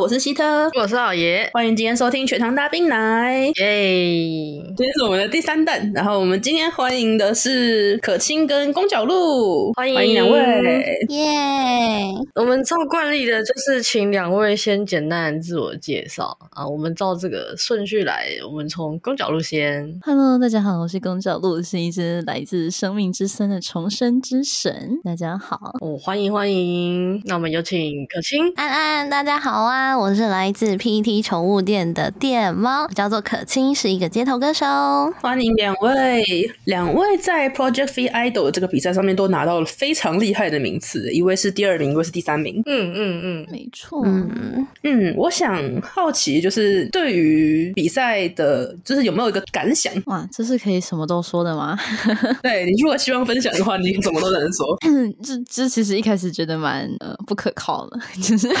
我是希特，我是老爷，欢迎今天收听《全糖大冰奶》。耶，今天是我们的第三弹，然后我们今天欢迎的是可卿跟宫角鹿，欢迎欢迎两位。耶我们照惯例的就是请两位先简单自我介绍啊，我们照这个顺序来，我们从宫角鹿先。Hello，大家好，我是宫角鹿，是一只来自生命之森的重生之神。大家好，哦，欢迎欢迎，那我们有请可卿。安安，大家好啊！我是来自 PT 宠物店的店猫，叫做可亲，是一个街头歌手。欢迎两位，两位在 Project V Idol 这个比赛上面都拿到了非常厉害的名次，一位是第二名，一位是第三名。嗯嗯嗯，没错。嗯嗯，我想好奇，就是对于比赛的，就是有没有一个感想？哇，这是可以什么都说的吗？对，你如果希望分享的话，你什么都能说。这这其实一开始觉得蛮呃不可靠的，就是。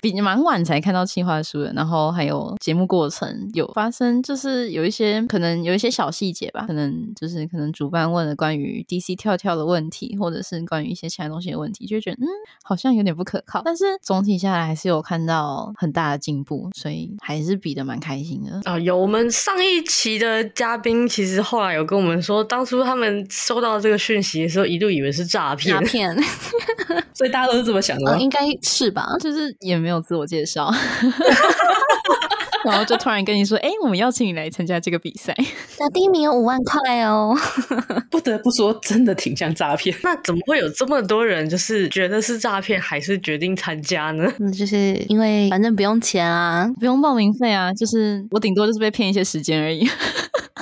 比蛮晚才看到企划书的，然后还有节目过程有发生，就是有一些可能有一些小细节吧，可能就是可能主办问了关于 DC 跳跳的问题，或者是关于一些其他东西的问题，就觉得嗯好像有点不可靠，但是总体下来还是有看到很大的进步，所以还是比的蛮开心的。啊。有我们上一期的嘉宾，其实后来有跟我们说，当初他们收到这个讯息的时候，一度以为是诈骗，诈骗，所以大家都是这么想的应该是吧，就是也没有自我介绍。然后就突然跟你说：“哎、欸，我们邀请你来参加这个比赛，那第一名有五万块哦。”不得不说，真的挺像诈骗。那怎么会有这么多人就是觉得是诈骗，还是决定参加呢？嗯，就是因为反正不用钱啊，不用报名费啊，就是我顶多就是被骗一些时间而已。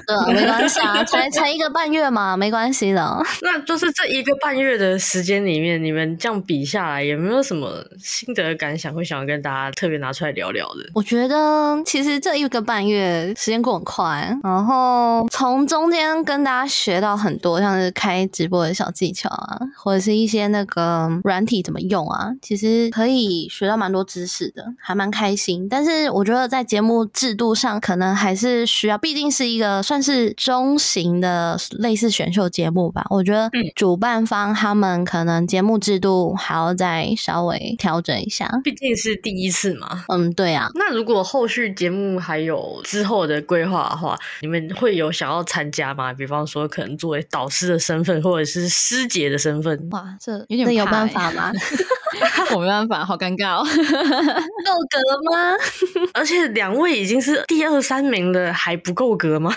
对 啊，没关系啊，才才一个半月嘛，没关系的。那就是这一个半月的时间里面，你们这样比下来，有没有什么心得感想，会想要跟大家特别拿出来聊聊的？我觉得其实这一个半月时间过很快，然后从中间跟大家学到很多，像是开直播的小技巧啊，或者是一些那个软体怎么用啊，其实可以学到蛮多知识的，还蛮开心。但是我觉得在节目制度上，可能还是需要，毕竟是一个算。算是中型的类似选秀节目吧，我觉得主办方他们可能节目制度还要再稍微调整一下，毕竟是第一次嘛。嗯，对啊。那如果后续节目还有之后的规划的话，你们会有想要参加吗？比方说，可能作为导师的身份，或者是师姐的身份？哇，这有点、欸、有办法吗？我没办法，好尴尬哦。够格吗？而且两位已经是第二三名了，还不够格吗？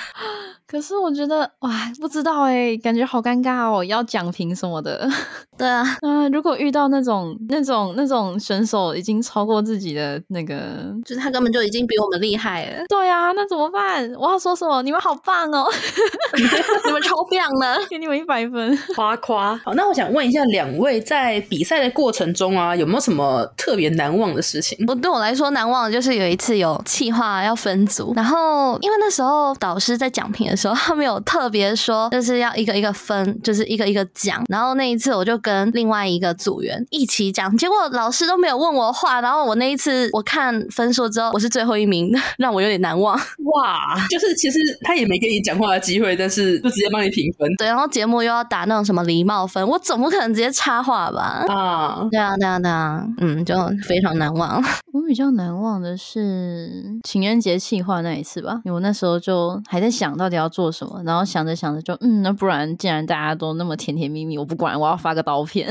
可是我觉得哇，不知道哎，感觉好尴尬哦，要讲评什么的。对啊，嗯、呃，如果遇到那种那种那种选手已经超过自己的那个，就是他根本就已经比我们厉害了。对啊，那怎么办？我要说什么？你们好棒哦，你们超棒呢，给你们一百分，夸夸。好，那我想问一下两位，在比赛的过程中啊，有没有什么特别难忘的事情？我对我来说难忘的就是有一次有企划要分组，然后因为那时候导师在讲评的时候。他没有特别说，就是要一个一个分，就是一个一个讲。然后那一次我就跟另外一个组员一起讲，结果老师都没有问我话。然后我那一次我看分数之后，我是最后一名，让我有点难忘。哇，就是其实他也没给你讲话的机会，但是就直接帮你评分。对，然后节目又要打那种什么礼貌分，我总不可能直接插话吧？啊，对啊，对啊，对啊，嗯，就非常难忘。我比较难忘的是情人节气话那一次吧，因为我那时候就还在想到底要做。什么？然后想着想着就嗯，那不然既然大家都那么甜甜蜜蜜，我不管，我要发个刀片。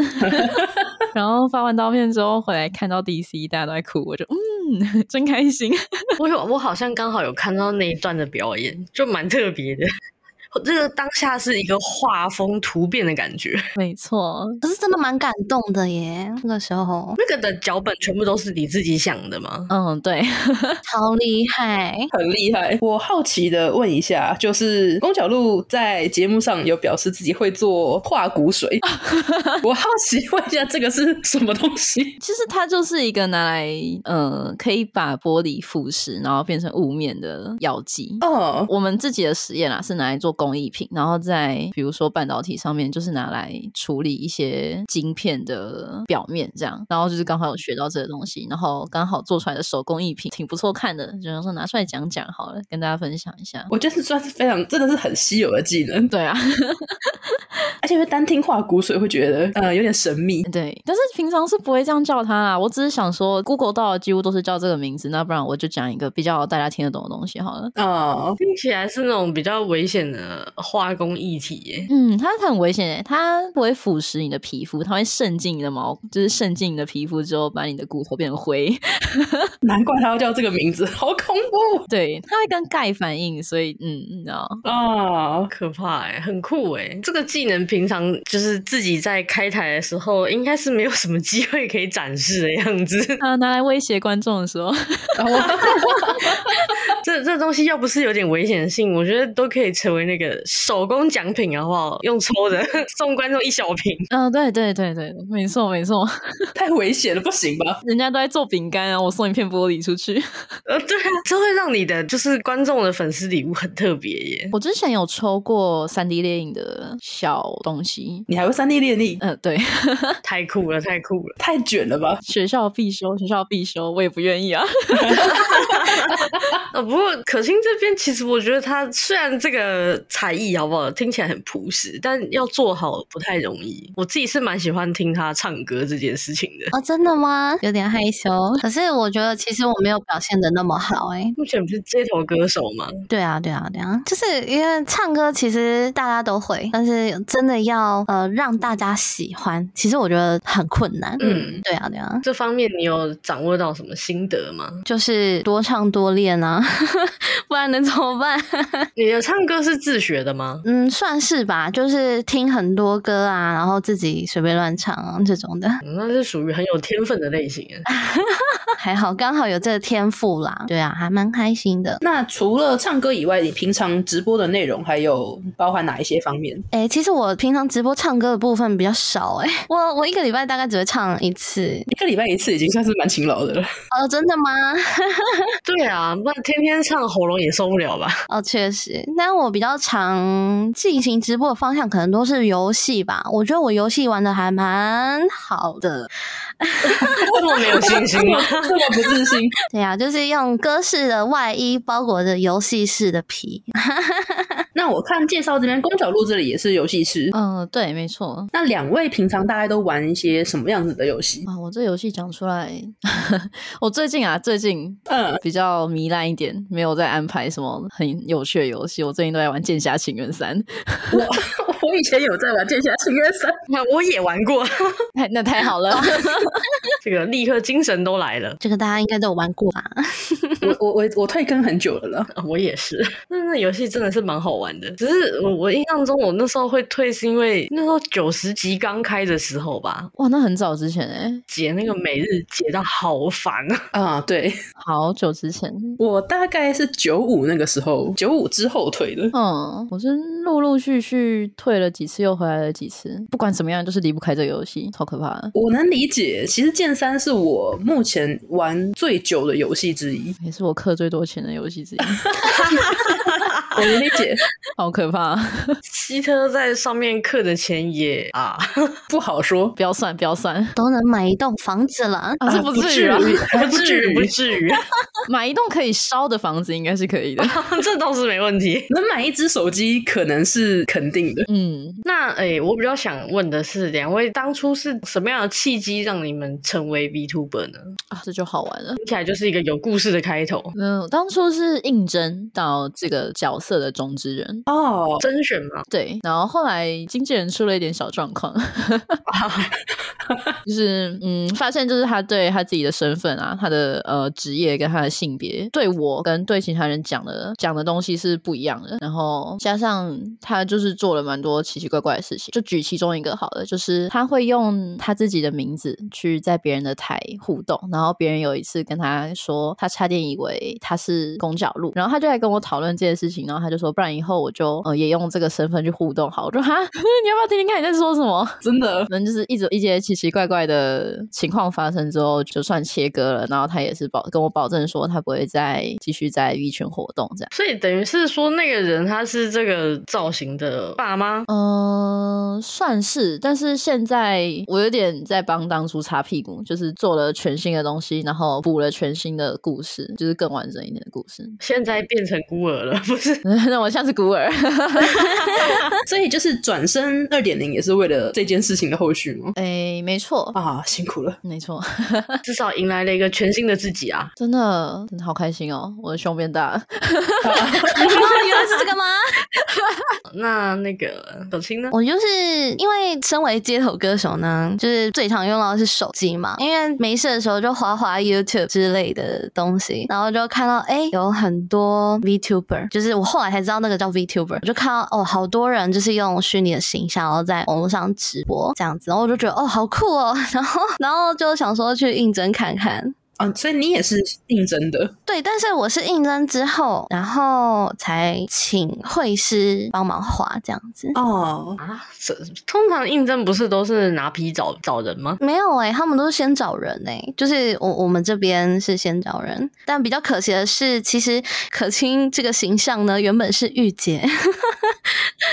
然后发完刀片之后回来看到 DC，大家都在哭，我就嗯，真开心。我有，我好像刚好有看到那一段的表演，就蛮特别的。这个当下是一个画风突变的感觉，没错，可是真的蛮感动的耶。那个时候，那个的脚本全部都是你自己想的吗？嗯，对，超厉害，很厉害。我好奇的问一下，就是宫角鹿在节目上有表示自己会做化骨水，我好奇问一下，这个是什么东西？其实它就是一个拿来，呃，可以把玻璃腐蚀，然后变成雾面的药剂。哦，我们自己的实验啊，是拿来做工。工艺品，然后在比如说半导体上面，就是拿来处理一些晶片的表面，这样，然后就是刚好有学到这个东西，然后刚好做出来的手工艺品挺不错看的，就想说拿出来讲讲好了，跟大家分享一下。我觉得算是非常，真的是很稀有的技能。对啊，而且因为单听化骨髓会觉得呃有点神秘。对，但是平常是不会这样叫他啊。我只是想说，Google 到的几乎都是叫这个名字，那不然我就讲一个比较大家听得懂的东西好了。哦，听起来是那种比较危险的化工液体耶。嗯，它很危险诶，它不会腐蚀你的皮肤，它会渗进你的毛，就是渗进你的皮肤之后，把你的骨头变成灰。难怪它要叫这个名字，好恐怖。对，它会跟钙反应，所以嗯，你知道啊，可怕诶，很酷哎。这个技能平常就是自己在开台的时候，应该是没有什么机会可以展示的样子。啊，拿来威胁观众的时候，这这东西要不是有点危险性，我觉得都可以成为那个手工奖品，好不好？用抽的 送观众一小瓶。嗯、哦，对对对对，没错没错，太危险了，不行吧？人家都在做饼干啊，我送一片玻璃出去。呃，对啊，这会让你的就是观众的粉丝礼物很特别耶。我之前有抽过三 D 列印的小东西，你还会三 D 列印？嗯、呃，对，太酷了，太酷了，太卷了吧？学校必修，学校必修，我也不愿意啊。呃，不过可心这边其实我觉得他虽然这个才艺好不好听起来很朴实，但要做好不太容易。我自己是蛮喜欢听他唱歌这件事情的。哦，真的吗？有点害羞。可是我觉得其实我没有表现的那么好哎、欸。目前不是街头歌手吗？对啊，对啊，对啊，就是因为唱歌其实大家都会，但是真的要呃让大家喜欢，其实我觉得很困难。嗯，对啊，对啊。这方面你有掌握到什么心得吗？就是多唱多练啊。不然能怎么办？你的唱歌是自学的吗？嗯，算是吧，就是听很多歌啊，然后自己随便乱唱啊这种的。嗯，那是属于很有天分的类型。还好，刚好有这个天赋啦。对啊，还蛮开心的。那除了唱歌以外，你平常直播的内容还有包含哪一些方面？哎、欸，其实我平常直播唱歌的部分比较少。哎，我我一个礼拜大概只会唱一次，一个礼拜一次已经算是蛮勤劳的了。哦，真的吗？对啊，那天天唱喉咙也受不了吧？哦，确实。但我比较常进行直播的方向可能都是游戏吧。我觉得我游戏玩的还蛮好的。这么没有信心吗？这么不自信？对呀、啊，就是用哥式的外衣包裹着游戏式的皮。那我看介绍这边，宫角路这里也是游戏室。嗯，对，没错。那两位平常大概都玩一些什么样子的游戏？啊，我这游戏讲出来，我最近啊，最近嗯比较糜烂一点，没有在安排什么很有趣的游戏。我最近都在玩《剑侠情缘三》。我 我以前有在玩《剑侠情缘三》，那我也玩过，太那太好了。这个立刻精神都来了。这个大家应该都有玩过吧？我我我我退坑很久了了，我也是。那那游戏真的是蛮好玩的，只是我我印象中我那时候会退是因为那时候九十级刚开的时候吧。哇，那很早之前哎，解那个每日解到好烦啊！啊，对，好久之前，我大概是九五那个时候，九五之后退的。嗯，我是陆陆续续退了几次，又回来了几次。不管怎么样，就是离不开这个游戏，超可怕的。我能理解，其实剑三是我目前玩最久的游戏之一，也是我氪最多钱的游戏之一。我能理解，好可怕。希特在上面刻的钱也啊 不好说，不要算，不要算，都能买一栋房子了，啊，这不至于，不至于，不至于。买一栋可以烧的房子应该是可以的，这倒是没问题。能买一只手机可能是肯定的。嗯，那哎、欸，我比较想问的是，两位当初是什么样的契机让你们成为 VTuber 呢？啊，这就好玩了，听起来就是一个有故事的开头。嗯，当初是应征到这个角色的中之人哦，甄选吗？对，然后后来经纪人出了一点小状况，就是嗯，发现就是他对他自己的身份啊，他的呃职业跟他的性别，对我跟对其他人讲的讲的东西是不一样的。然后加上他就是做了蛮多奇奇怪怪的事情，就举其中一个好了，就是他会用他自己的名字去在别人的台互动，然后别人有一次跟他说，他差点以为他是公角鹿，然后他就来跟我讨论这件事情，然后他就说，不然以后我就呃也用这个身份去互动好，我说哈，你要不要听听看你在说什么？真的，反正就是一直一些奇奇怪怪的情况发生之后，就算切割了，然后他也是保跟我保证说，他不会再继续在 V 圈活动这样。所以等于是说，那个人他是这个造型的爸妈？嗯、呃，算是，但是现在我有点在帮当初擦屁股，就是做了全新的东西，然后补了全新的故事，就是更完整一点的故事。现在变成孤儿了，不是？那我像是孤儿。儿。所以就是转身二点零也是为了这件事情的后续吗？哎，没错啊，辛苦了，没错，至少迎来了一个全新的自己啊！真的，真的好开心哦，我的胸变大了。原来是这个吗？那那个小青呢？我就是因为身为街头歌手呢，就是最常用到的是手机嘛，因为没事的时候就滑滑 YouTube 之类的东西，然后就看到哎、欸、有很多 VTuber，就是我后来才知道那个叫 VTuber，我就看到哦好多人就是用虚拟的形象，然后在网络上直播这样子，然后我就觉得哦好酷哦，然后然后就想说去应征看看。啊，所以你也是应征的？对，但是我是应征之后，然后才请绘师帮忙画这样子。哦啊，通常应征不是都是拿批找找人吗？没有哎、欸，他们都是先找人哎、欸，就是我我们这边是先找人，但比较可惜的是，其实可卿这个形象呢，原本是御姐，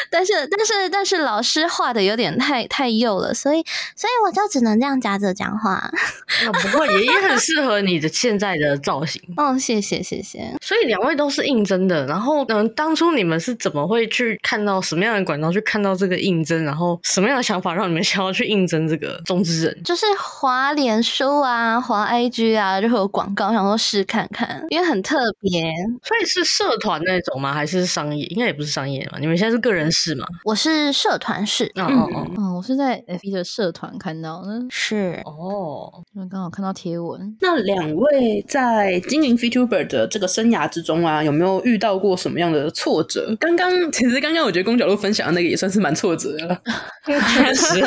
但是但是但是老师画的有点太太幼了，所以所以我就只能这样夹着讲话。那、啊、不过也也很适合。你的现在的造型，哦，谢谢谢谢。所以两位都是应征的，然后嗯，当初你们是怎么会去看到什么样的管道去看到这个应征，然后什么样的想法让你们想要去应征这个中之人？就是滑脸书啊，滑 IG 啊，就会有广告，想说试看看，因为很特别。所以是社团那种吗？还是商业？应该也不是商业嘛。你们现在是个人试吗？我是社团试。哦哦哦，嗯，我是在 FB 的社团看到的。是哦，因为刚好看到贴文。那两位在经营 VTuber 的这个生涯之中啊，有没有遇到过什么样的挫折？刚刚其实刚刚我觉得公角路分享的那个也算是蛮挫折的了。确实，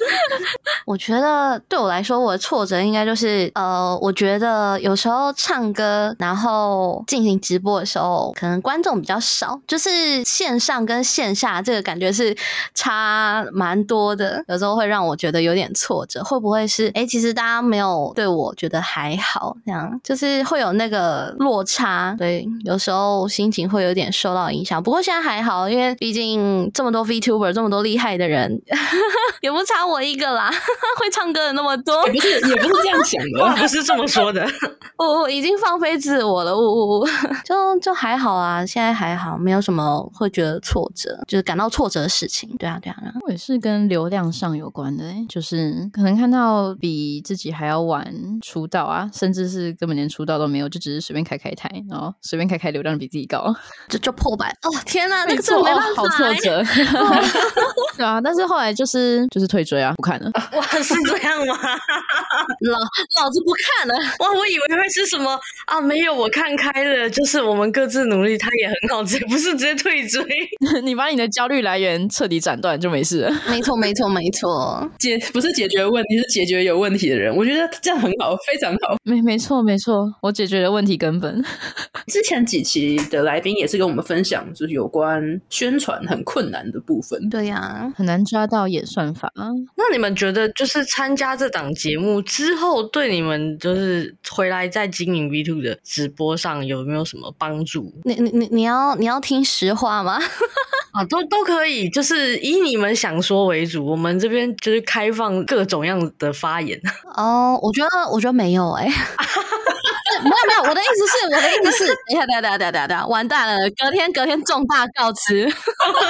我觉得对我来说，我的挫折应该就是呃，我觉得有时候唱歌，然后进行直播的时候，可能观众比较少，就是线上跟线下这个感觉是差蛮多的，有时候会让我觉得有点挫折。会不会是哎、欸，其实大家没有对我觉得还好？这样就是会有那个落差，对，有时候心情会有点受到影响。不过现在还好，因为毕竟这么多 VTuber，这么多厉害的人，也不差我一个啦。会唱歌的那么多，也不是也不是这样想的，不是这么说的。我我已经放飞自我了，我我我就就还好啊，现在还好，没有什么会觉得挫折，就是感到挫折的事情。对啊，对啊，我也是跟流量上有关的，就是可能看到比自己还要晚出道啊，甚至。是根本连出道都没有，就只是随便开开台，然后随便开开流量比自己高，就就破百哦！天哪，那个真的没办法，哦，好挫折。对啊，但是后来就是就是退追啊，不看了。哇，是这样吗？老老子不看了。哇，我以为会是什么啊？没有，我看开了，就是我们各自努力，他也很好，这不是直接退追。你把你的焦虑来源彻底斩断就没事了。没错，没错，没错。解不是解决问题，是解决有问题的人。我觉得这样很好，非常好。没没错，没错，我解决了问题根本。之前几期的来宾也是跟我们分享，就是有关宣传很困难的部分。对呀、啊，很难抓到演算法。那你们觉得，就是参加这档节目之后，对你们就是回来在经营 V Two 的直播上有没有什么帮助？你你你你要你要听实话吗？啊，都都可以，就是以你们想说为主。我们这边就是开放各种样的发言。哦，我觉得我觉得没有哎、欸。没有没有，我的意思是，我的意思是，等一下等下等下等下等下，完蛋了，隔天隔天重大告辞，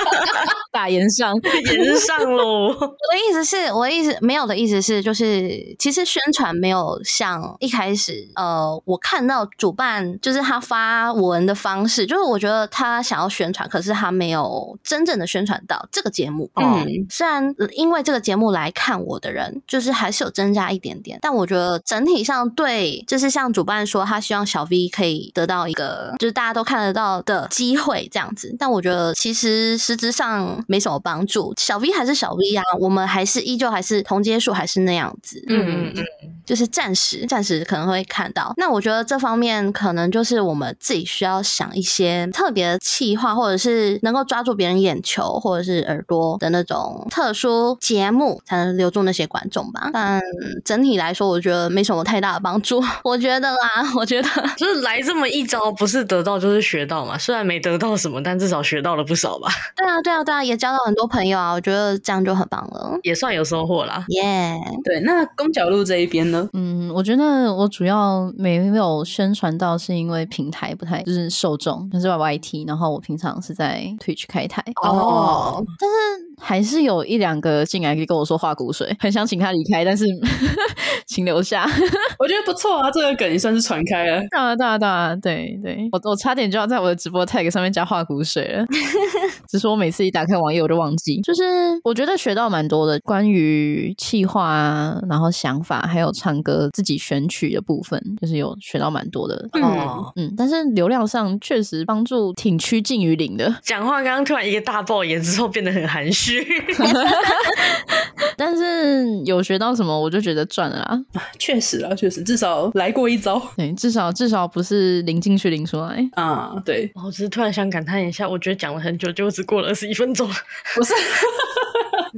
大炎上炎上喽。我的意思是，我的意思没有的意思是，就是其实宣传没有像一开始，呃，我看到主办就是他发文的方式，就是我觉得他想要宣传，可是他没有真正的宣传到这个节目。嗯，虽然因为这个节目来看我的人，就是还是有增加一点点，但我觉得整体上对，就是像主办说。他希望小 V 可以得到一个就是大家都看得到的机会，这样子。但我觉得其实实质上没什么帮助。小 V 还是小 V 啊，我们还是依旧还是同阶数，还是那样子。嗯嗯嗯，就是暂时暂时可能会看到。那我觉得这方面可能就是我们自己需要想一些特别的企划，或者是能够抓住别人眼球或者是耳朵的那种特殊节目，才能留住那些观众吧。但整体来说，我觉得没什么太大的帮助。我觉得啦。我觉得 就是来这么一招，不是得到就是学到嘛。虽然没得到什么，但至少学到了不少吧。对啊，对啊，对啊，也交到很多朋友啊。我觉得这样就很棒了，也算有收获啦。耶，yeah. 对。那公角路这一边呢？呢？嗯，我觉得我主要没有宣传到，是因为平台不太就是受众，就是 YT，然后我平常是在 Twitch 开台哦，但是。还是有一两个进来可以跟我说画骨水，很想请他离开，但是 请留下。我觉得不错啊，这个梗也算是传开了。对啊，对啊，对啊，对对，我我差点就要在我的直播 tag 上面加画骨水了，只是我每次一打开网页我就忘记。就是我觉得学到蛮多的，关于气话啊，然后想法，还有唱歌自己选曲的部分，就是有学到蛮多的。哦，嗯，但是流量上确实帮助挺趋近于零的。讲话刚刚突然一个大爆眼之后变得很含蓄。但是有学到什么，我就觉得赚了啊！确实啊，确实，至少来过一遭。对，至少至少不是零进去零出来啊。对，我只是突然想感叹一下，我觉得讲了很久，就只过了二十一分钟。不是，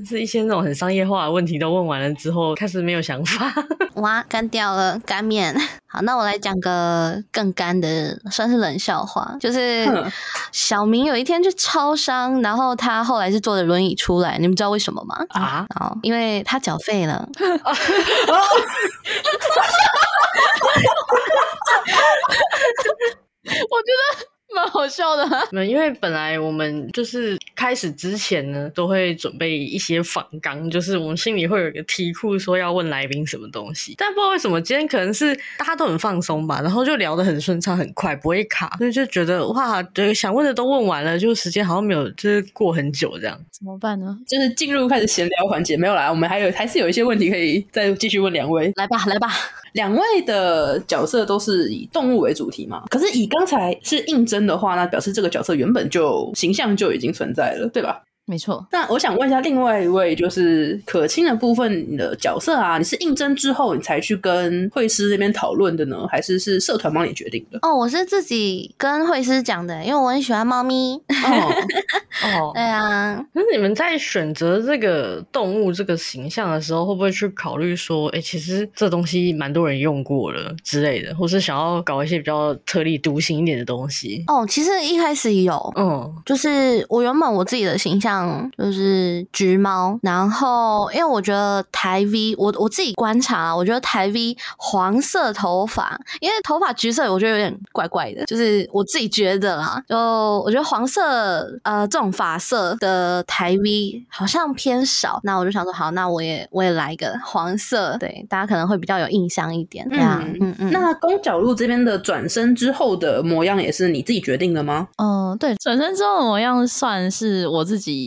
是一些那种很商业化的问题都问完了之后，开始没有想法。哇，干掉了干面。好，那我来讲个更干的，算是冷笑话，就是小明有一天去超商，然后他后来是坐着轮椅出来，你们知道为什么吗？啊？哦，因为他缴费了。我觉得。蛮好笑的，啊，因为本来我们就是开始之前呢，都会准备一些访纲，就是我们心里会有一个题库，说要问来宾什么东西。但不知道为什么今天可能是大家都很放松吧，然后就聊得很顺畅，很快，不会卡，所以就觉得哇，对，想问的都问完了，就时间好像没有，就是过很久这样。怎么办呢？就是进入开始闲聊环节，没有啦，我们还有还是有一些问题可以再继续问两位。来吧，来吧。两位的角色都是以动物为主题嘛？可是以刚才是应征的话，那表示这个角色原本就形象就已经存在了，对吧？没错，那我想问一下，另外一位就是可亲的部分，你的角色啊，你是应征之后你才去跟会师那边讨论的呢，还是是社团帮你决定的？哦，我是自己跟会师讲的，因为我很喜欢猫咪。哦，哦，对啊。那你们在选择这个动物这个形象的时候，会不会去考虑说，哎、欸，其实这东西蛮多人用过了之类的，或是想要搞一些比较特立独行一点的东西？哦，其实一开始有，嗯，就是我原本我自己的形象。就是橘猫，然后因为我觉得台 V，我我自己观察，我觉得台 V 黄色头发，因为头发橘色，我觉得有点怪怪的，就是我自己觉得啦，就我觉得黄色呃这种发色的台 V 好像偏少，那我就想说好，那我也我也来一个黄色，对，大家可能会比较有印象一点，这样，嗯嗯嗯。那宫角鹿这边的转身之后的模样也是你自己决定的吗？嗯，对，转身之后的模样算是我自己。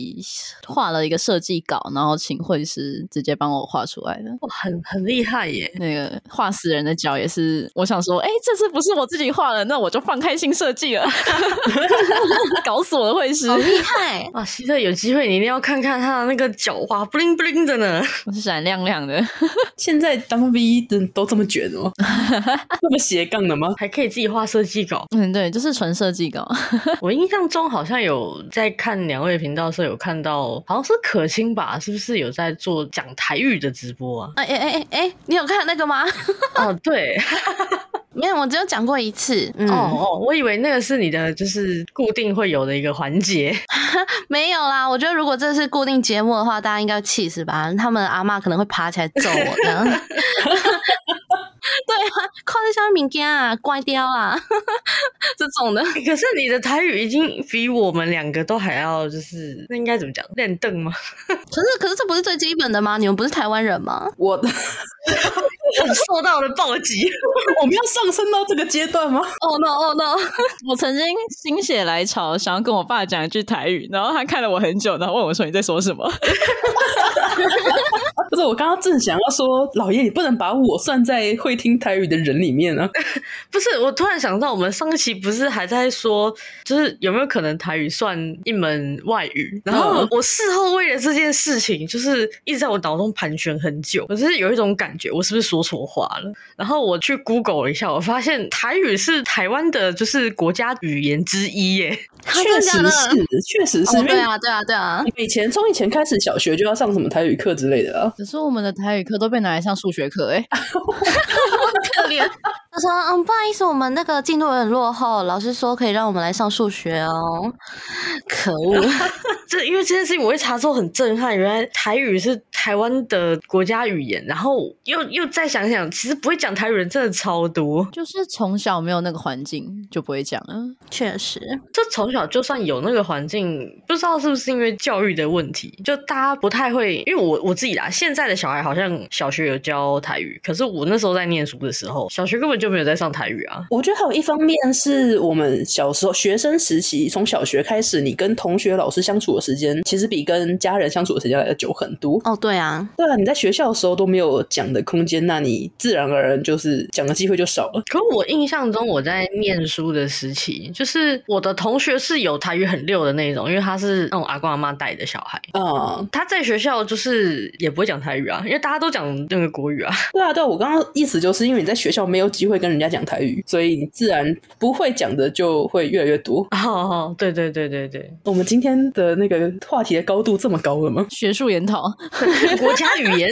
画了一个设计稿，然后请绘师直接帮我画出来的，哇，很很厉害耶！那个画死人的脚也是，我想说，哎、欸，这次不是我自己画的，那我就放开心设计了，搞死我的绘师，好厉害！哇，希特有机会你一定要看看他的那个脚画 bling bling 的呢，闪亮亮的。现在当 V 的都这么卷哦，这么斜杠的吗？还可以自己画设计稿？嗯，对，就是纯设计稿。我印象中好像有在看两位频道的时候。有看到，好像是可心吧？是不是有在做讲台语的直播啊？哎哎哎哎，你有看那个吗？哦，对，没有，我只有讲过一次。嗯、哦哦，我以为那个是你的，就是固定会有的一个环节。没有啦，我觉得如果这是固定节目的话，大家应该气死吧？他们阿嬷可能会爬起来揍我的。对啊，靠在下面惊啊，乖掉啊，这种的。可是你的台语已经比我们两个都还要，就是那应该怎么讲？练邓吗？可是可是这不是最基本的吗？你们不是台湾人吗？我的受到了暴击，我们要上升到这个阶段吗？Oh no! Oh no! 我曾经心血来潮想要跟我爸讲一句台语，然后他看了我很久，然后问我说：“你在说什么？” 不是，我刚刚正想要说，老爷，你不能把我算在会听台语的人里面啊！不是，我突然想到，我们上一期不是还在说，就是有没有可能台语算一门外语？然后我事后为了这件事情，就是一直在我脑中盘旋很久，我就是有一种感觉，我是不是说错话了？然后我去 Google 了一下，我发现台语是台湾的，就是国家语言之一耶。确实是，确实是。对啊，对啊，对啊！以前从以前开始，小学就要上什么台语课之类的啊。可是我们的台语课都被拿来上数学课，哎，怜。他说：“嗯，不好意思，我们那个进度有点落后，老师说可以让我们来上数学哦。”可恶！这因为这件事情，我会查之后很震撼，原来台语是。台湾的国家语言，然后又又再想想，其实不会讲台语人真的超多，就是从小没有那个环境就不会讲了。确实，这从小就算有那个环境，不知道是不是因为教育的问题，就大家不太会。因为我我自己啦，现在的小孩好像小学有教台语，可是我那时候在念书的时候，小学根本就没有在上台语啊。我觉得还有一方面是我们小时候学生时期，从小学开始，你跟同学、老师相处的时间，其实比跟家人相处的时间来的久很多。哦，对啊，对啊，你在学校的时候都没有讲的空间，那你自然而然就是讲的机会就少了。可我印象中，我在念书的时期，就是我的同学是有台语很溜的那种，因为他是那种阿公阿妈带的小孩啊，嗯、他在学校就是也不会讲台语啊，因为大家都讲那个国语啊。对啊，对啊，我刚刚意思就是因为你在学校没有机会跟人家讲台语，所以你自然不会讲的就会越来越多。哦哦，对对对对对，我们今天的那个话题的高度这么高了吗？学术研讨，国家语言。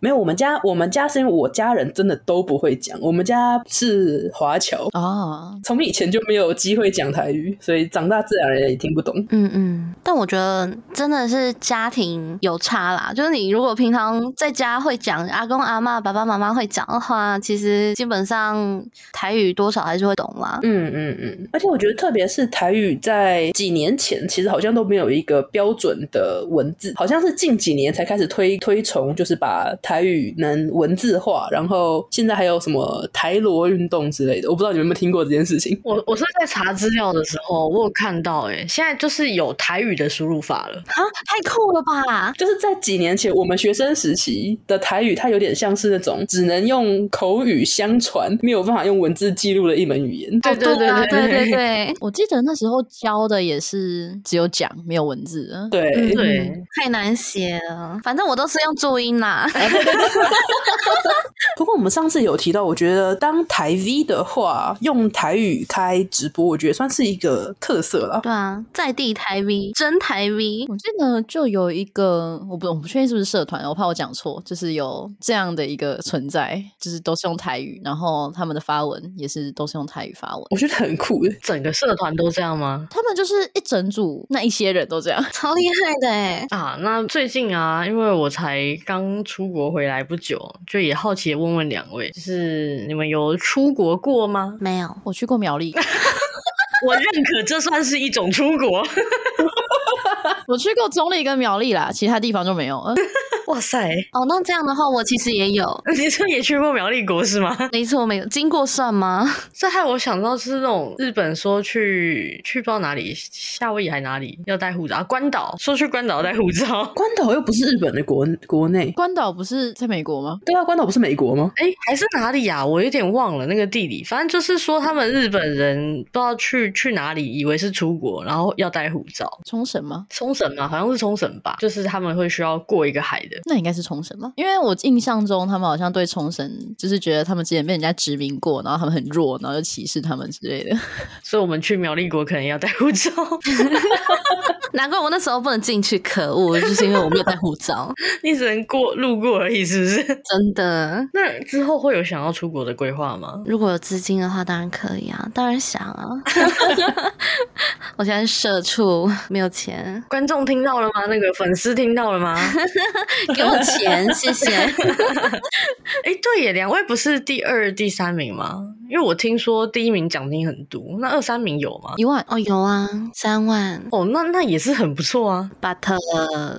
没有，我们家我们家是因为我家人真的都不会讲，我们家是华侨啊，从以前就没有机会讲台语，所以长大自然而然也听不懂。嗯嗯，但我觉得真的是家庭有差啦，就是你如果平常在家会讲，阿公阿妈、爸爸妈妈会讲的话，其实基本上台语多少还是会懂啦。嗯嗯嗯，而且我觉得特别是台语，在几年前其实好像都没有一个标准的文字，好像是近几年才开始推推崇，就是把台语能文字化，然后现在还有什么台罗运动之类的，我不知道你们有没有听过这件事情。我我是在查资料的时候，我有看到、欸，哎，现在就是有台语的输入法了，啊，太酷了吧！就是在几年前，我们学生时期的台语，它有点像是那种只能用口语相传，没有办法用文字记录的一门语言。对对对对对对對，我记得那时候教的也是只有讲，没有文字。对对，对太难写了，反正我都是用注音啦。不过我们上次有提到，我觉得当台 V 的话，用台语开直播，我觉得算是一个特色了。对啊，在地台 V，真台 V。我记得就有一个，我不我不确定是不是社团，我怕我讲错，就是有这样的一个存在，就是都是用台语，然后他们的发文也是都是用台语发文。我觉得很酷，整个社团都这样吗？他们就是一整组，那一些人都这样，超厉害的哎！啊，那最近啊，因为我才刚出国回来不久，就也好奇问问问两位，就是你们有出国过吗？没有，我去过苗栗。我认可这算是一种出国。我去过中立跟苗栗啦，其他地方就没有了。哇塞！哦，那这样的话，我其实也有。你说也去过苗栗国是吗？没错，没有经过算吗？这害我想到是那种日本说去去不知道哪里，夏威夷还哪里要带护照啊？关岛说去关岛带护照，关岛又不是日本的国国内，关岛不是在美国吗？对啊，关岛不是美国吗？哎，还是哪里呀？我有点忘了那个地理。反正就是说他们日本人不知道去去哪里，以为是出国，然后要带护照。冲绳吗？冲绳吗？好像是冲绳吧。就是他们会需要过一个海的。那应该是冲绳吗？因为我印象中他们好像对冲绳就是觉得他们之前被人家殖民过，然后他们很弱，然后就歧视他们之类的。所以我们去苗栗国可能要带护照。难怪我那时候不能进去，可恶，就是因为我没有带护照。你只能过路过而已，是不是？真的。那之后会有想要出国的规划吗？如果有资金的话，当然可以啊，当然想啊。我现在是社畜，没有钱。观众听到了吗？那个粉丝听到了吗？给我钱，谢谢。哎、欸，对耶，两位不是第二、第三名吗？因为我听说第一名奖金很多，那二三名有吗？一万哦，有啊，三万哦，那那也是很不错啊。But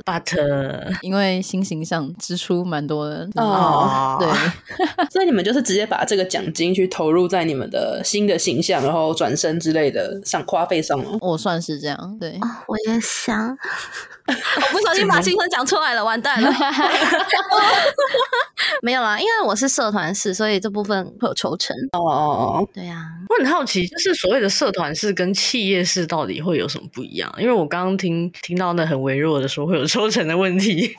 but 因为新形象支出蛮多的哦，对，所以你们就是直接把这个奖金去投入在你们的新的形象，然后转身之类的上花费上了？我算是这样，对，哦、我也想。我不小心把青春讲出来了，完蛋了。没有啦，因为我是社团式，所以这部分会有抽成。哦哦哦，对呀、啊。我很好奇，就是所谓的社团式跟企业式到底会有什么不一样？因为我刚刚听听到那很微弱的说会有抽成的问题，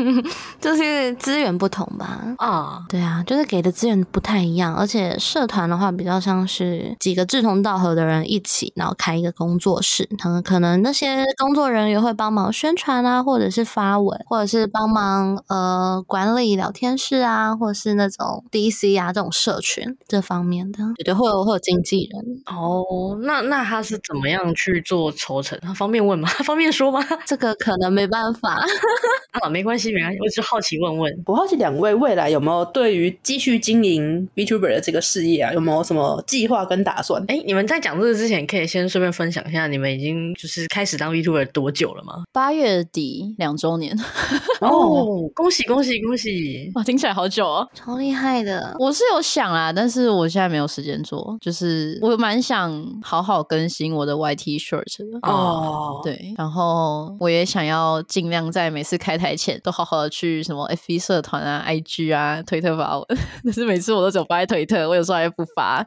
就是资源不同吧？啊，对啊，就是给的资源不太一样，而且社团的话比较像是几个志同道合的人一起，然后开一个工作室，可能可能那些工作人员会帮忙宣传啊，或者是发文，或者是帮忙呃管理聊天室啊，或者是那种 DC 啊这种社群这方面的，对对，会有会有这经纪人。哦，那那他是怎么样去做抽成？他方便问吗？方便说吗？这个可能没办法。啊，没关系，没关系，我只好奇问问。我好奇两位未来有没有对于继续经营 VTuber 的这个事业啊，有没有什么计划跟打算？哎，你们在讲这个之前，可以先顺便分享一下，你们已经就是开始当 VTuber 多久了吗？八月底两周年。哦，恭喜恭喜恭喜！哇，听起来好久哦，超厉害的。我是有想啊，但是我现在没有时间做，就是我蛮想好好更新我的 YT shirt 的哦。对，然后我也想要尽量在每次开台前都好好的去什么 FB 社团啊、IG 啊、推特发文，但是每次我都只有发在推特，我有时候还不发。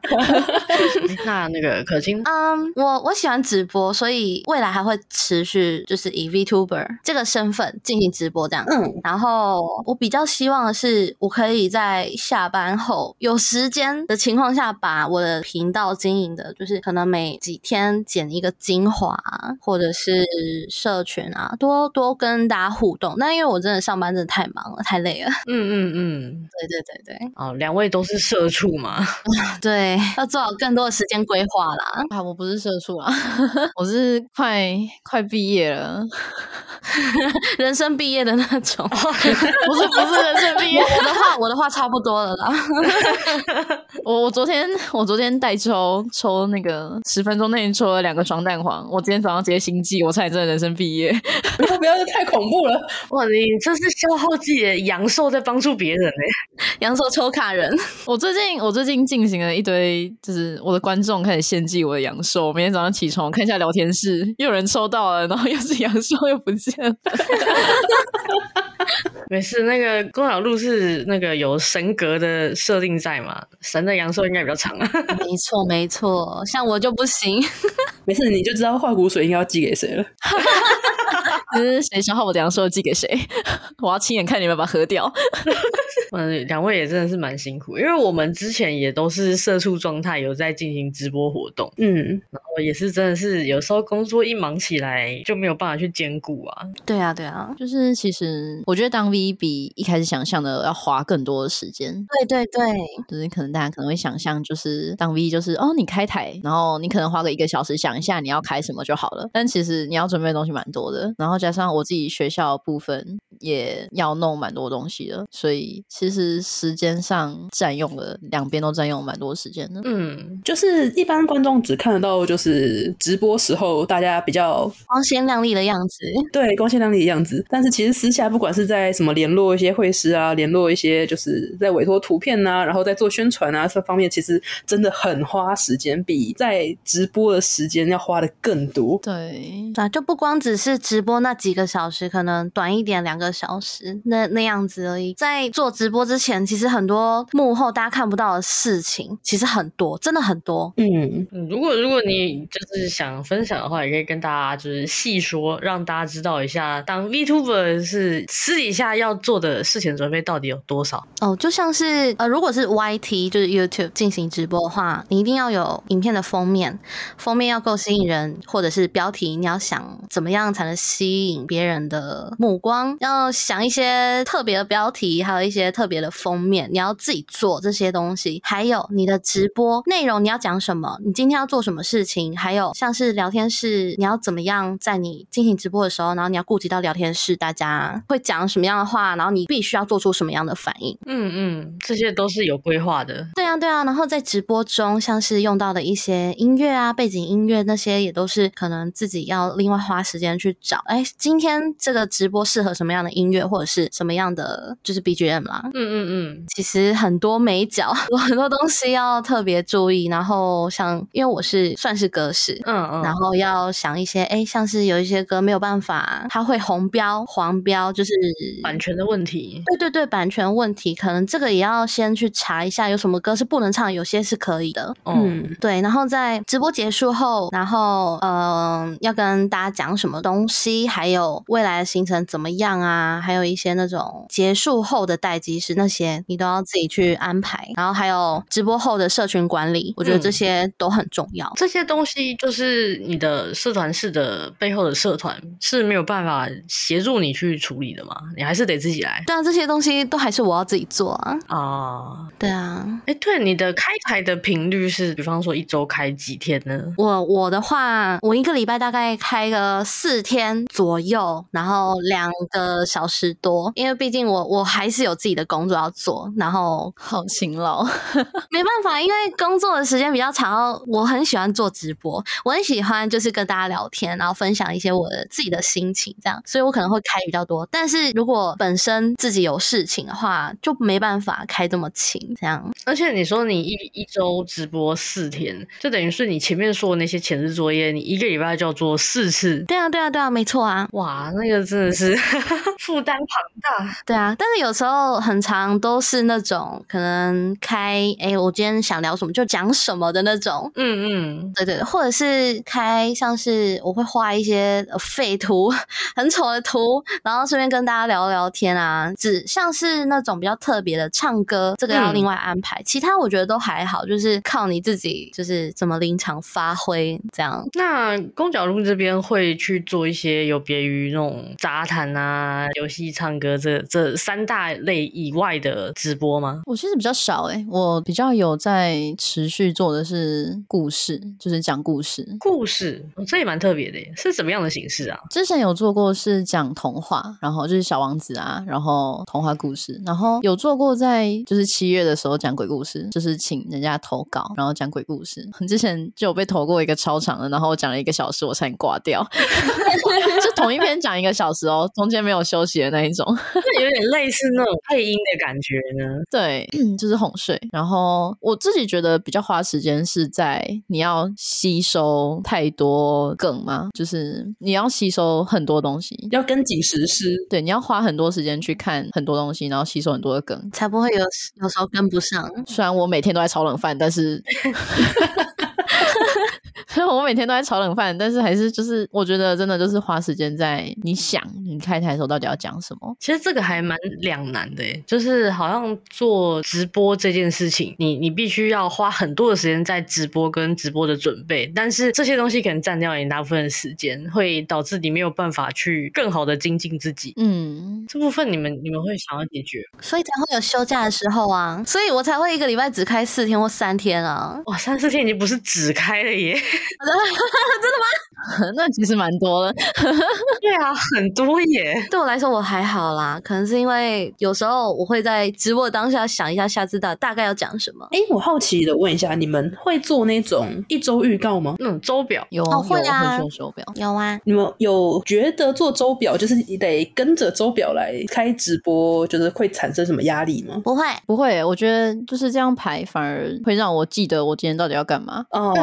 那那个可心，嗯，um, 我我喜欢直播，所以未来还会持续就是以 VTuber 这个身份进行直播这样。嗯，然后我比较希望的是，我可以在下班后有时间的情况下，把我的频道经营的，就是可能每几天剪一个精华，或者是社群啊，多多跟大家互动。那因为我真的上班真的太忙了，太累了。嗯嗯嗯，对对对对。哦，两位都是社畜嘛？对，要做好更多的时间规划啦。啊，我不是社畜啊，我是快快毕业了。人生毕业的那种，不是不是人生毕业。我的话，我的话差不多了啦。我我昨天我昨天代抽抽那个十分钟内抽了两个双蛋黄，我今天早上直接心悸，我差点真的人生毕业。不要不要，这太恐怖了！哇，你这是消耗自己的阳寿在帮助别人哎，阳寿抽卡人。我最近我最近进行了一堆，就是我的观众开始献祭我的阳寿。我每天早上起床看一下聊天室，又有人抽到了，然后又是阳寿又不见。没事，那个郭小路是那个有神格的设定在嘛？神的阳寿应该比较长啊。没错，没错，像我就不行。没事，你就知道化骨水应该要寄给谁了。是谁消耗我的阳寿寄给谁？我要亲眼看你们把它喝掉。嗯，两位也真的是蛮辛苦，因为我们之前也都是社畜状态，有在进行直播活动，嗯，然后也是真的是有时候工作一忙起来就没有办法去兼顾啊。对啊，对啊，就是其实我觉得当 V 比一开始想象的要花更多的时间。对对对，就是可能大家可能会想象，就是当 V 就是哦，你开台，然后你可能花个一个小时想一下你要开什么就好了，但其实你要准备的东西蛮多的，然后加上我自己学校部分也要弄蛮多东西的，所以。其实时间上占用了两边都占用蛮多时间的。嗯，就是一般观众只看得到就是直播时候大家比较光鲜亮丽的样子，对，光鲜亮丽的样子。但是其实私下不管是在什么联络一些会师啊，联络一些就是在委托图片啊，然后在做宣传啊这方面，其实真的很花时间，比在直播的时间要花的更多。对，啊，就不光只是直播那几个小时，可能短一点两个小时那那样子而已，在做直。直播之前，其实很多幕后大家看不到的事情，其实很多，真的很多。嗯，如果如果你就是想分享的话，也可以跟大家就是细说，让大家知道一下，当 VTuber 是私底下要做的事情准备到底有多少。哦，就像是呃，如果是 YT 就是 YouTube 进行直播的话，你一定要有影片的封面，封面要够吸引人，或者是标题你要想怎么样才能吸引别人的目光，要想一些特别的标题，还有一些。特别的封面，你要自己做这些东西，还有你的直播内容，你要讲什么？你今天要做什么事情？还有像是聊天室，你要怎么样在你进行直播的时候，然后你要顾及到聊天室大家会讲什么样的话，然后你必须要做出什么样的反应？嗯嗯，这些都是有规划的。对啊对啊，然后在直播中，像是用到的一些音乐啊、背景音乐那些，也都是可能自己要另外花时间去找。哎，今天这个直播适合什么样的音乐，或者是什么样的就是 BGM 啦。嗯嗯嗯，其实很多美角，有很多东西要特别注意。然后像，因为我是算是歌手，嗯嗯，然后要想一些，哎，像是有一些歌没有办法，它会红标、黄标，就是版权的问题。对对对，版权问题，可能这个也要先去查一下，有什么歌是不能唱，有些是可以的。嗯，对。然后在直播结束后，然后嗯、呃，要跟大家讲什么东西，还有未来的行程怎么样啊？啊，还有一些那种结束后的待机室，那些你都要自己去安排。然后还有直播后的社群管理，我觉得这些都很重要。嗯、这些东西就是你的社团式的背后的社团是没有办法协助你去处理的嘛？你还是得自己来。对啊，这些东西都还是我要自己做啊。啊，对啊。哎，对，你的开台的频率是，比方说一周开几天呢？我我的话，我一个礼拜大概开个四天左右，然后两个小时多，因为毕竟我我还是有自己的工作要做，然后好勤劳，没办法，因为工作的时间比较长，我很喜欢做直播，我很喜欢就是跟大家聊天，然后分享一些我的自己的心情，这样，所以我可能会开比较多。但是如果本身自己有事情的话，就没办法开这么勤，这样。而且你说你一一周直播四天，就等于是你前面说的那些前置作业，你一个礼拜就要做四次。对啊，对啊，对啊，没错啊。哇，那个真的是 负担庞大。对啊，但是有时候很长都是那种可能开，哎，我今天想聊什么就讲什么的那种。嗯嗯，对对，或者是开像是我会画一些废图，很丑的图，然后顺便跟大家聊聊天啊。只像是那种比较特别的唱歌，这个要另外安排。嗯其他我觉得都还好，就是靠你自己，就是怎么临场发挥这样。那公角路这边会去做一些有别于那种杂谈啊、游戏、唱歌这这三大类以外的直播吗？我其实比较少哎、欸，我比较有在持续做的是故事，就是讲故事。故事，这也蛮特别的耶，是什么样的形式啊？之前有做过是讲童话，然后就是小王子啊，然后童话故事，然后有做过在就是七月的时候讲。鬼故事就是请人家投稿，然后讲鬼故事。之前就有被投过一个超长的，然后我讲了一个小时，我差点挂掉。就同一篇讲一个小时哦，中间没有休息的那一种，那有点类似那种配音的感觉呢。对，就是哄睡。然后我自己觉得比较花时间是在你要吸收太多梗吗？就是你要吸收很多东西，要跟紧时事。对，你要花很多时间去看很多东西，然后吸收很多的梗，才不会有有时候跟不上。虽然我每天都在炒冷饭，但是。所 以我每天都在炒冷饭，但是还是就是我觉得真的就是花时间在你想你开台的时候到底要讲什么。其实这个还蛮两难的耶，就是好像做直播这件事情，你你必须要花很多的时间在直播跟直播的准备，但是这些东西可能占掉你大部分的时间，会导致你没有办法去更好的精进自己。嗯，这部分你们你们会想要解决，所以才会有休假的时候啊，所以我才会一个礼拜只开四天或三天啊。哇，三四天已经不是只开了耶。真的吗？那其实蛮多了。对啊，很多耶。对我来说我还好啦，可能是因为有时候我会在直播当下想一下下次大大概要讲什么。哎，我好奇的问一下，你们会做那种一周预告吗？那种周表有啊，会啊，会做周表有啊。你们有觉得做周表就是你得跟着周表来开直播，就是会产生什么压力吗？不会，不会。我觉得就是这样排，反而会让我记得我今天到底要干嘛。哦，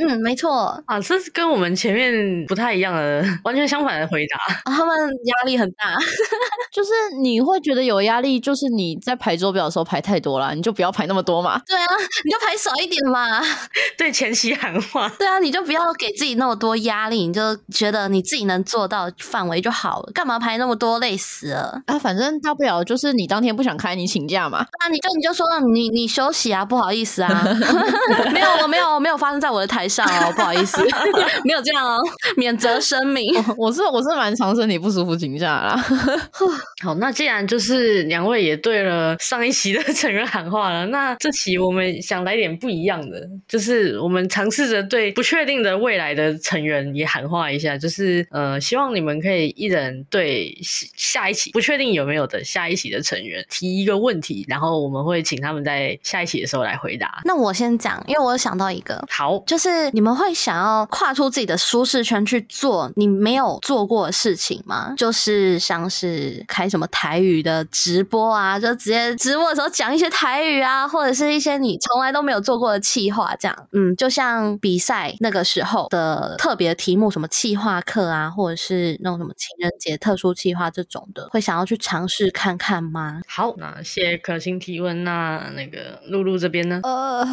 嗯嗯，没错。啊，这是跟我们前面不太一样的，完全相反的回答。啊、他们压力很大，就是你会觉得有压力，就是你在排周表的时候排太多了，你就不要排那么多嘛。对啊，你就排少一点嘛。对，前期喊话。对啊，你就不要给自己那么多压力，你就觉得你自己能做到范围就好了，干嘛排那么多，累死了啊！反正大不了就是你当天不想开，你请假嘛。啊，你就你就说你你休息啊，不好意思啊，没有我没有没有发生在我的台上哦，不好意思。没有这样哦，免责声明。我是我是蛮常身体不舒服请假啦。好，那既然就是两位也对了上一期的成员喊话了，那这期我们想来点不一样的，就是我们尝试着对不确定的未来的成员也喊话一下，就是呃，希望你们可以一人对下一期不确定有没有的下一期的成员提一个问题，然后我们会请他们在下一期的时候来回答。那我先讲，因为我有想到一个，好，就是你们会想要跨出自己的舒适圈去做你没有做过的事情吗？就是像是开什么台语的直播啊，就直接直播的时候讲一些台语啊，或者是一些你从来都没有做过的企划，这样，嗯，就像比赛那个时候的特别题目，什么企划课啊，或者是那种什么情人节特殊企划这种的，会想要去尝试看看吗？好，那谢谢可心提问。那那个露露这边呢？呃，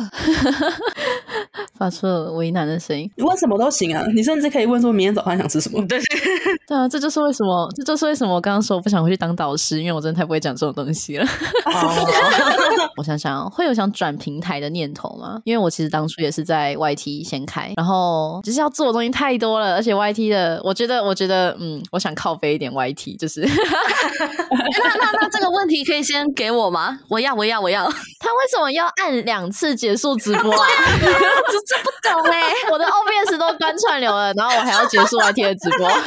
发出了为难的声音。问什么都行啊，你甚至可以问说明天早餐想吃什么。对 对啊，这就是为什么，这就是为什么我刚刚说我不想回去当导师，因为我真的太不会讲这种东西了。我想想，会有想转平台的念头吗？因为我其实当初也是在 YT 先开，然后只是要做的东西太多了，而且 YT 的，我觉得，我觉得，嗯，我想靠背一点 YT，就是。那那那这个问题可以先给我吗？我要，我要，我要。他为什么要按两次结束直播啊？这这不懂哎、欸！我的 OBS 都关串流了，然后我还要结束 YT 的直播，真的？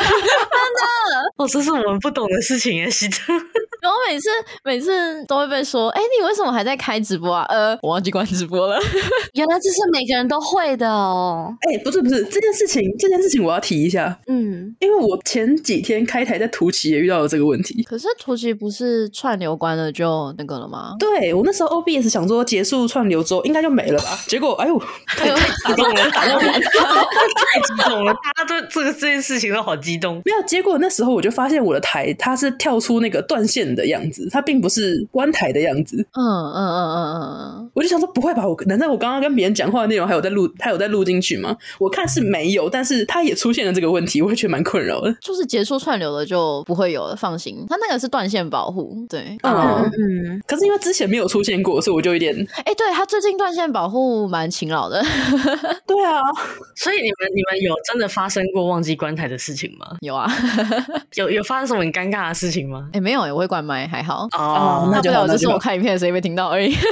哦，这是我们不懂的事情耶，希特。然后每次每次都会被说，哎，你为什么还在开直播啊？呃，我忘记关直播了。原来这是每个人都会的哦。哎，不是不是，这件事情这件事情我要提一下。嗯，因为我前几天开台在图奇也遇到了这个问题。可是图奇不是串流关了就那个了吗？对，我那时候 OBS 想说结束串流之后应该就没了吧？结果哎呦，太激动了，打到我，太激动了，大家都这个这件事情都好激动。没有，结果那时候我就发现我的台它是跳出那个断线的样子，它并不是关台的样子。嗯嗯嗯嗯嗯嗯，我就想说不会吧？我难道我刚刚跟别人讲话的内容还有在录，还有在录进去吗？我看是没有，但是它也出现了这个问题，我会觉得蛮困扰的。就是结束串流了就不会有了，放心，它那个是断线保护。对，嗯嗯，嗯。可是因为之前没有出现过，所以我就有点……哎、欸，对，它最近断线保护蛮勤劳的。对啊，所以你们你们有真的发生过忘记关台的事情吗？有啊，有有发生什么很尴尬的事情吗？哎、欸，没有，我会关麦，还好。哦，那就好，就是我看影片的时候没听到而已。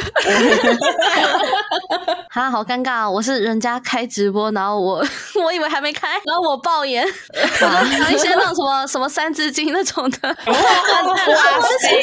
哈，好尴尬！我是人家开直播，然后我我以为还没开，然后我爆言，讲一些那种什么什么三字经那种的。哇塞！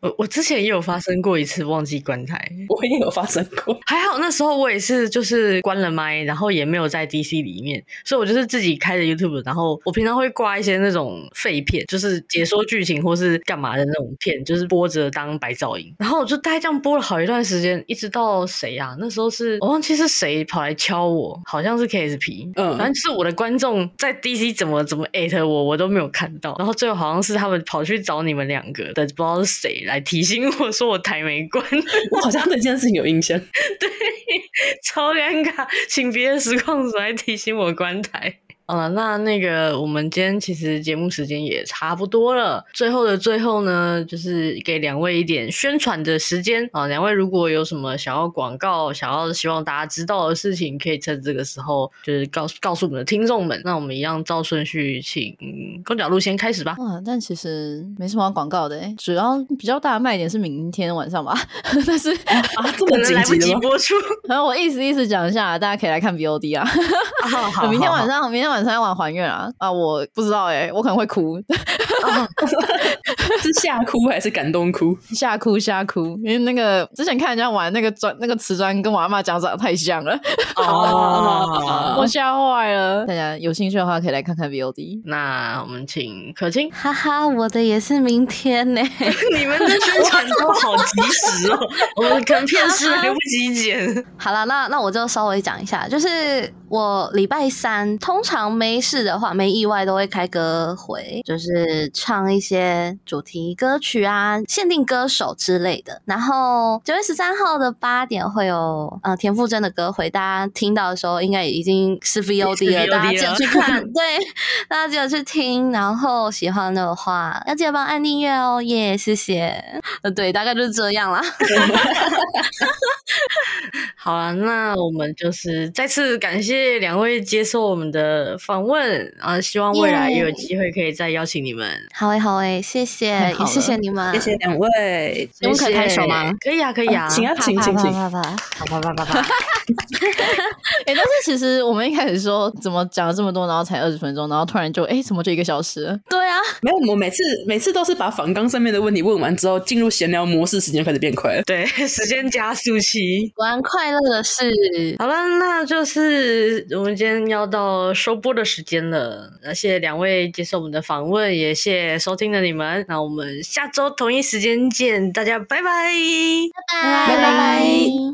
我我之前也有发生过一次忘记关台，我也有发生过。还好那时候我也是就是关了麦，然后也没有在 DC 里面，所以我就是自己开着 YouTube，然后我平常会挂一些那种废片，就是解说剧情或是干嘛的那种片，就是播着当白噪音。然后我就大概这样播了好一段时间，一直到谁呀、啊？那时候是。我忘记是谁跑来敲我，好像是 KSP，嗯，反正就是我的观众在 DC 怎么怎么艾特我，我都没有看到。然后最后好像是他们跑去找你们两个的，不知道是谁来提醒我说我台没关。我好像对这件事情有印象，对，超尴尬，请别的实况主还提醒我关台。呃，那那个，我们今天其实节目时间也差不多了。最后的最后呢，就是给两位一点宣传的时间啊。两位如果有什么想要广告、想要希望大家知道的事情，可以趁这个时候就是告诉告诉我们的听众们。那我们一样照顺序，请公角路先开始吧。哇，但其实没什么要广告的，主要比较大的卖点是明天晚上吧。但是啊，这么来不及播出。然后我意思意思讲一下，大家可以来看 VOD 啊。啊好，好，明天晚上，明天晚上。晚上要玩还愿啊啊！我不知道哎、欸，我可能会哭，是吓哭还是感动哭？吓哭吓哭，因为那个之前看人家玩那个砖，那个瓷砖跟我阿妈讲长得太像了哦，我吓坏了。大家有兴趣的话，可以来看看 VOD。那我们请可清，哈哈，我的也是明天呢。你们的宣传都好及时哦，我们可能片师来不及剪。好了，那那我就稍微讲一下，就是我礼拜三通常。没事的话，没意外都会开歌会，就是唱一些主题歌曲啊、限定歌手之类的。然后九月十三号的八点会有呃田馥甄的歌会，大家听到的时候应该已经是 VOD 了，大家记得去看，对，大家记得去听。然后喜欢的话要记得帮按订阅哦，耶、yeah，谢谢。呃，对，大概就是这样啦。好啊，那我们就是再次感谢两位接受我们的访问啊，希望未来也有机会可以再邀请你们。好诶，好诶，谢谢，也谢谢你们，谢谢两位。我们可以拍手吗？可以啊，可以啊，请啊，请请请，啪啪啪啪啪啪啪。哎，但是其实我们一开始说怎么讲了这么多，然后才二十分钟，然后突然就哎，怎么就一个小时？对啊，没有，我每次每次都是把访纲上面的问题问完之后，进入闲聊模式，时间开始变快了。对，时间加速器。玩快乐的事。好了，那就是我们今天要到收播的时间了。那谢谢两位接受我们的访问，也谢谢收听的你们。那我们下周同一时间见，大家拜拜，拜拜，拜拜。